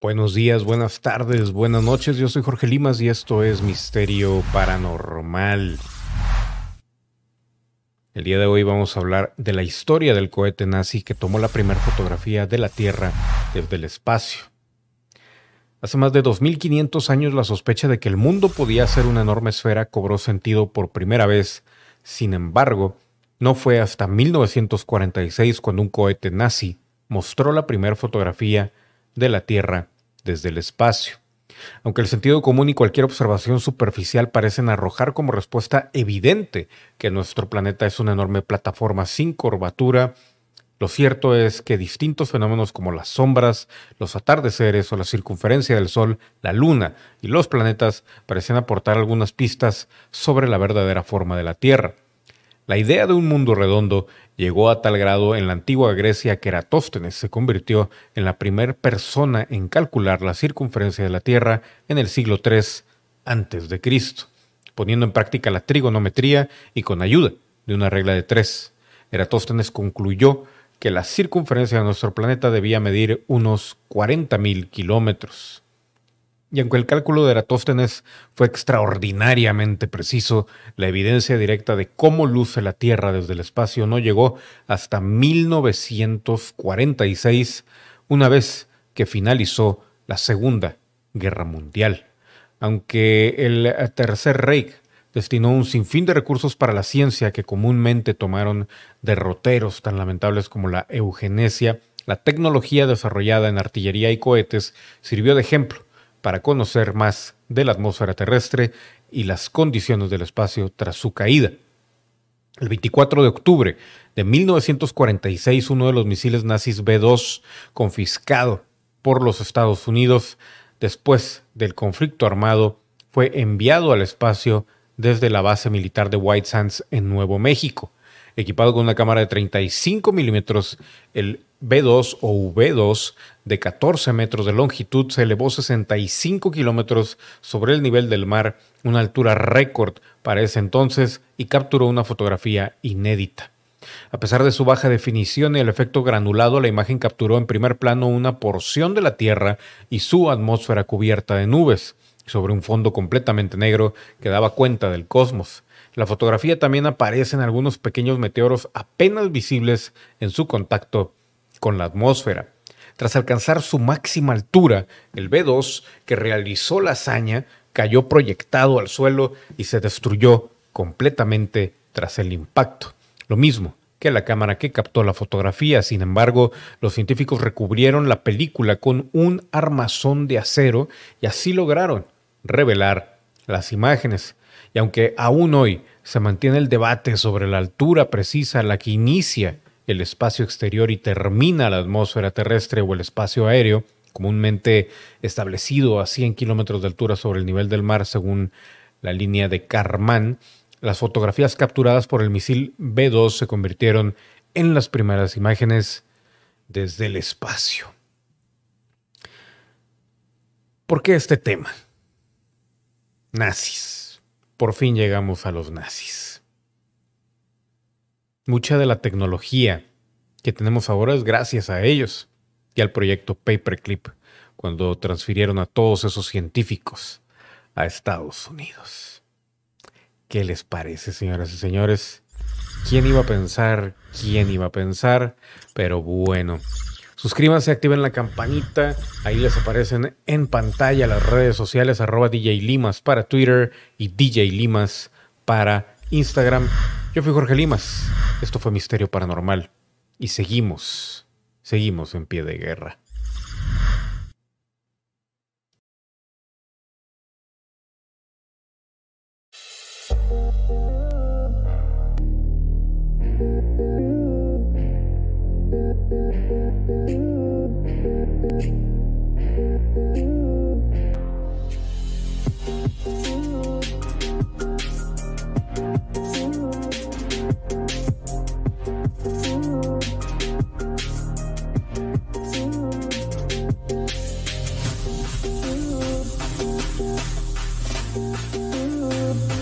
Buenos días, buenas tardes, buenas noches. Yo soy Jorge Limas y esto es Misterio Paranormal. El día de hoy vamos a hablar de la historia del cohete nazi que tomó la primera fotografía de la Tierra desde el espacio. Hace más de 2500 años la sospecha de que el mundo podía ser una enorme esfera cobró sentido por primera vez. Sin embargo, no fue hasta 1946 cuando un cohete nazi mostró la primera fotografía de la Tierra desde el espacio. Aunque el sentido común y cualquier observación superficial parecen arrojar como respuesta evidente que nuestro planeta es una enorme plataforma sin curvatura, lo cierto es que distintos fenómenos como las sombras, los atardeceres o la circunferencia del Sol, la Luna y los planetas parecen aportar algunas pistas sobre la verdadera forma de la Tierra. La idea de un mundo redondo llegó a tal grado en la antigua Grecia que Eratóstenes se convirtió en la primera persona en calcular la circunferencia de la Tierra en el siglo III a.C., poniendo en práctica la trigonometría y con ayuda de una regla de tres. Eratóstenes concluyó que la circunferencia de nuestro planeta debía medir unos 40.000 kilómetros. Y aunque el cálculo de Eratóstenes fue extraordinariamente preciso, la evidencia directa de cómo luce la Tierra desde el espacio no llegó hasta 1946, una vez que finalizó la Segunda Guerra Mundial. Aunque el Tercer Reich destinó un sinfín de recursos para la ciencia que comúnmente tomaron derroteros tan lamentables como la eugenesia, la tecnología desarrollada en artillería y cohetes sirvió de ejemplo para conocer más de la atmósfera terrestre y las condiciones del espacio tras su caída. El 24 de octubre de 1946, uno de los misiles nazis B-2, confiscado por los Estados Unidos después del conflicto armado, fue enviado al espacio desde la base militar de White Sands en Nuevo México. Equipado con una cámara de 35 milímetros, el B2 o V2 de 14 metros de longitud se elevó 65 kilómetros sobre el nivel del mar, una altura récord para ese entonces, y capturó una fotografía inédita. A pesar de su baja definición y el efecto granulado, la imagen capturó en primer plano una porción de la Tierra y su atmósfera cubierta de nubes, sobre un fondo completamente negro que daba cuenta del cosmos. La fotografía también aparece en algunos pequeños meteoros apenas visibles en su contacto con la atmósfera. Tras alcanzar su máxima altura, el B2, que realizó la hazaña, cayó proyectado al suelo y se destruyó completamente tras el impacto. Lo mismo que la cámara que captó la fotografía. Sin embargo, los científicos recubrieron la película con un armazón de acero y así lograron revelar las imágenes. Y aunque aún hoy se mantiene el debate sobre la altura precisa a la que inicia el espacio exterior y termina la atmósfera terrestre o el espacio aéreo, comúnmente establecido a 100 kilómetros de altura sobre el nivel del mar según la línea de Karman, las fotografías capturadas por el misil B-2 se convirtieron en las primeras imágenes desde el espacio. ¿Por qué este tema? Nazis. Por fin llegamos a los nazis. Mucha de la tecnología que tenemos ahora es gracias a ellos y al proyecto Paperclip, cuando transfirieron a todos esos científicos a Estados Unidos. ¿Qué les parece, señoras y señores? ¿Quién iba a pensar? ¿Quién iba a pensar? Pero bueno, suscríbanse, activen la campanita, ahí les aparecen en pantalla las redes sociales arroba DJ Limas para Twitter y DJ Limas para Instagram. Yo fui Jorge Limas. Esto fue Misterio Paranormal. Y seguimos, seguimos en pie de guerra. you.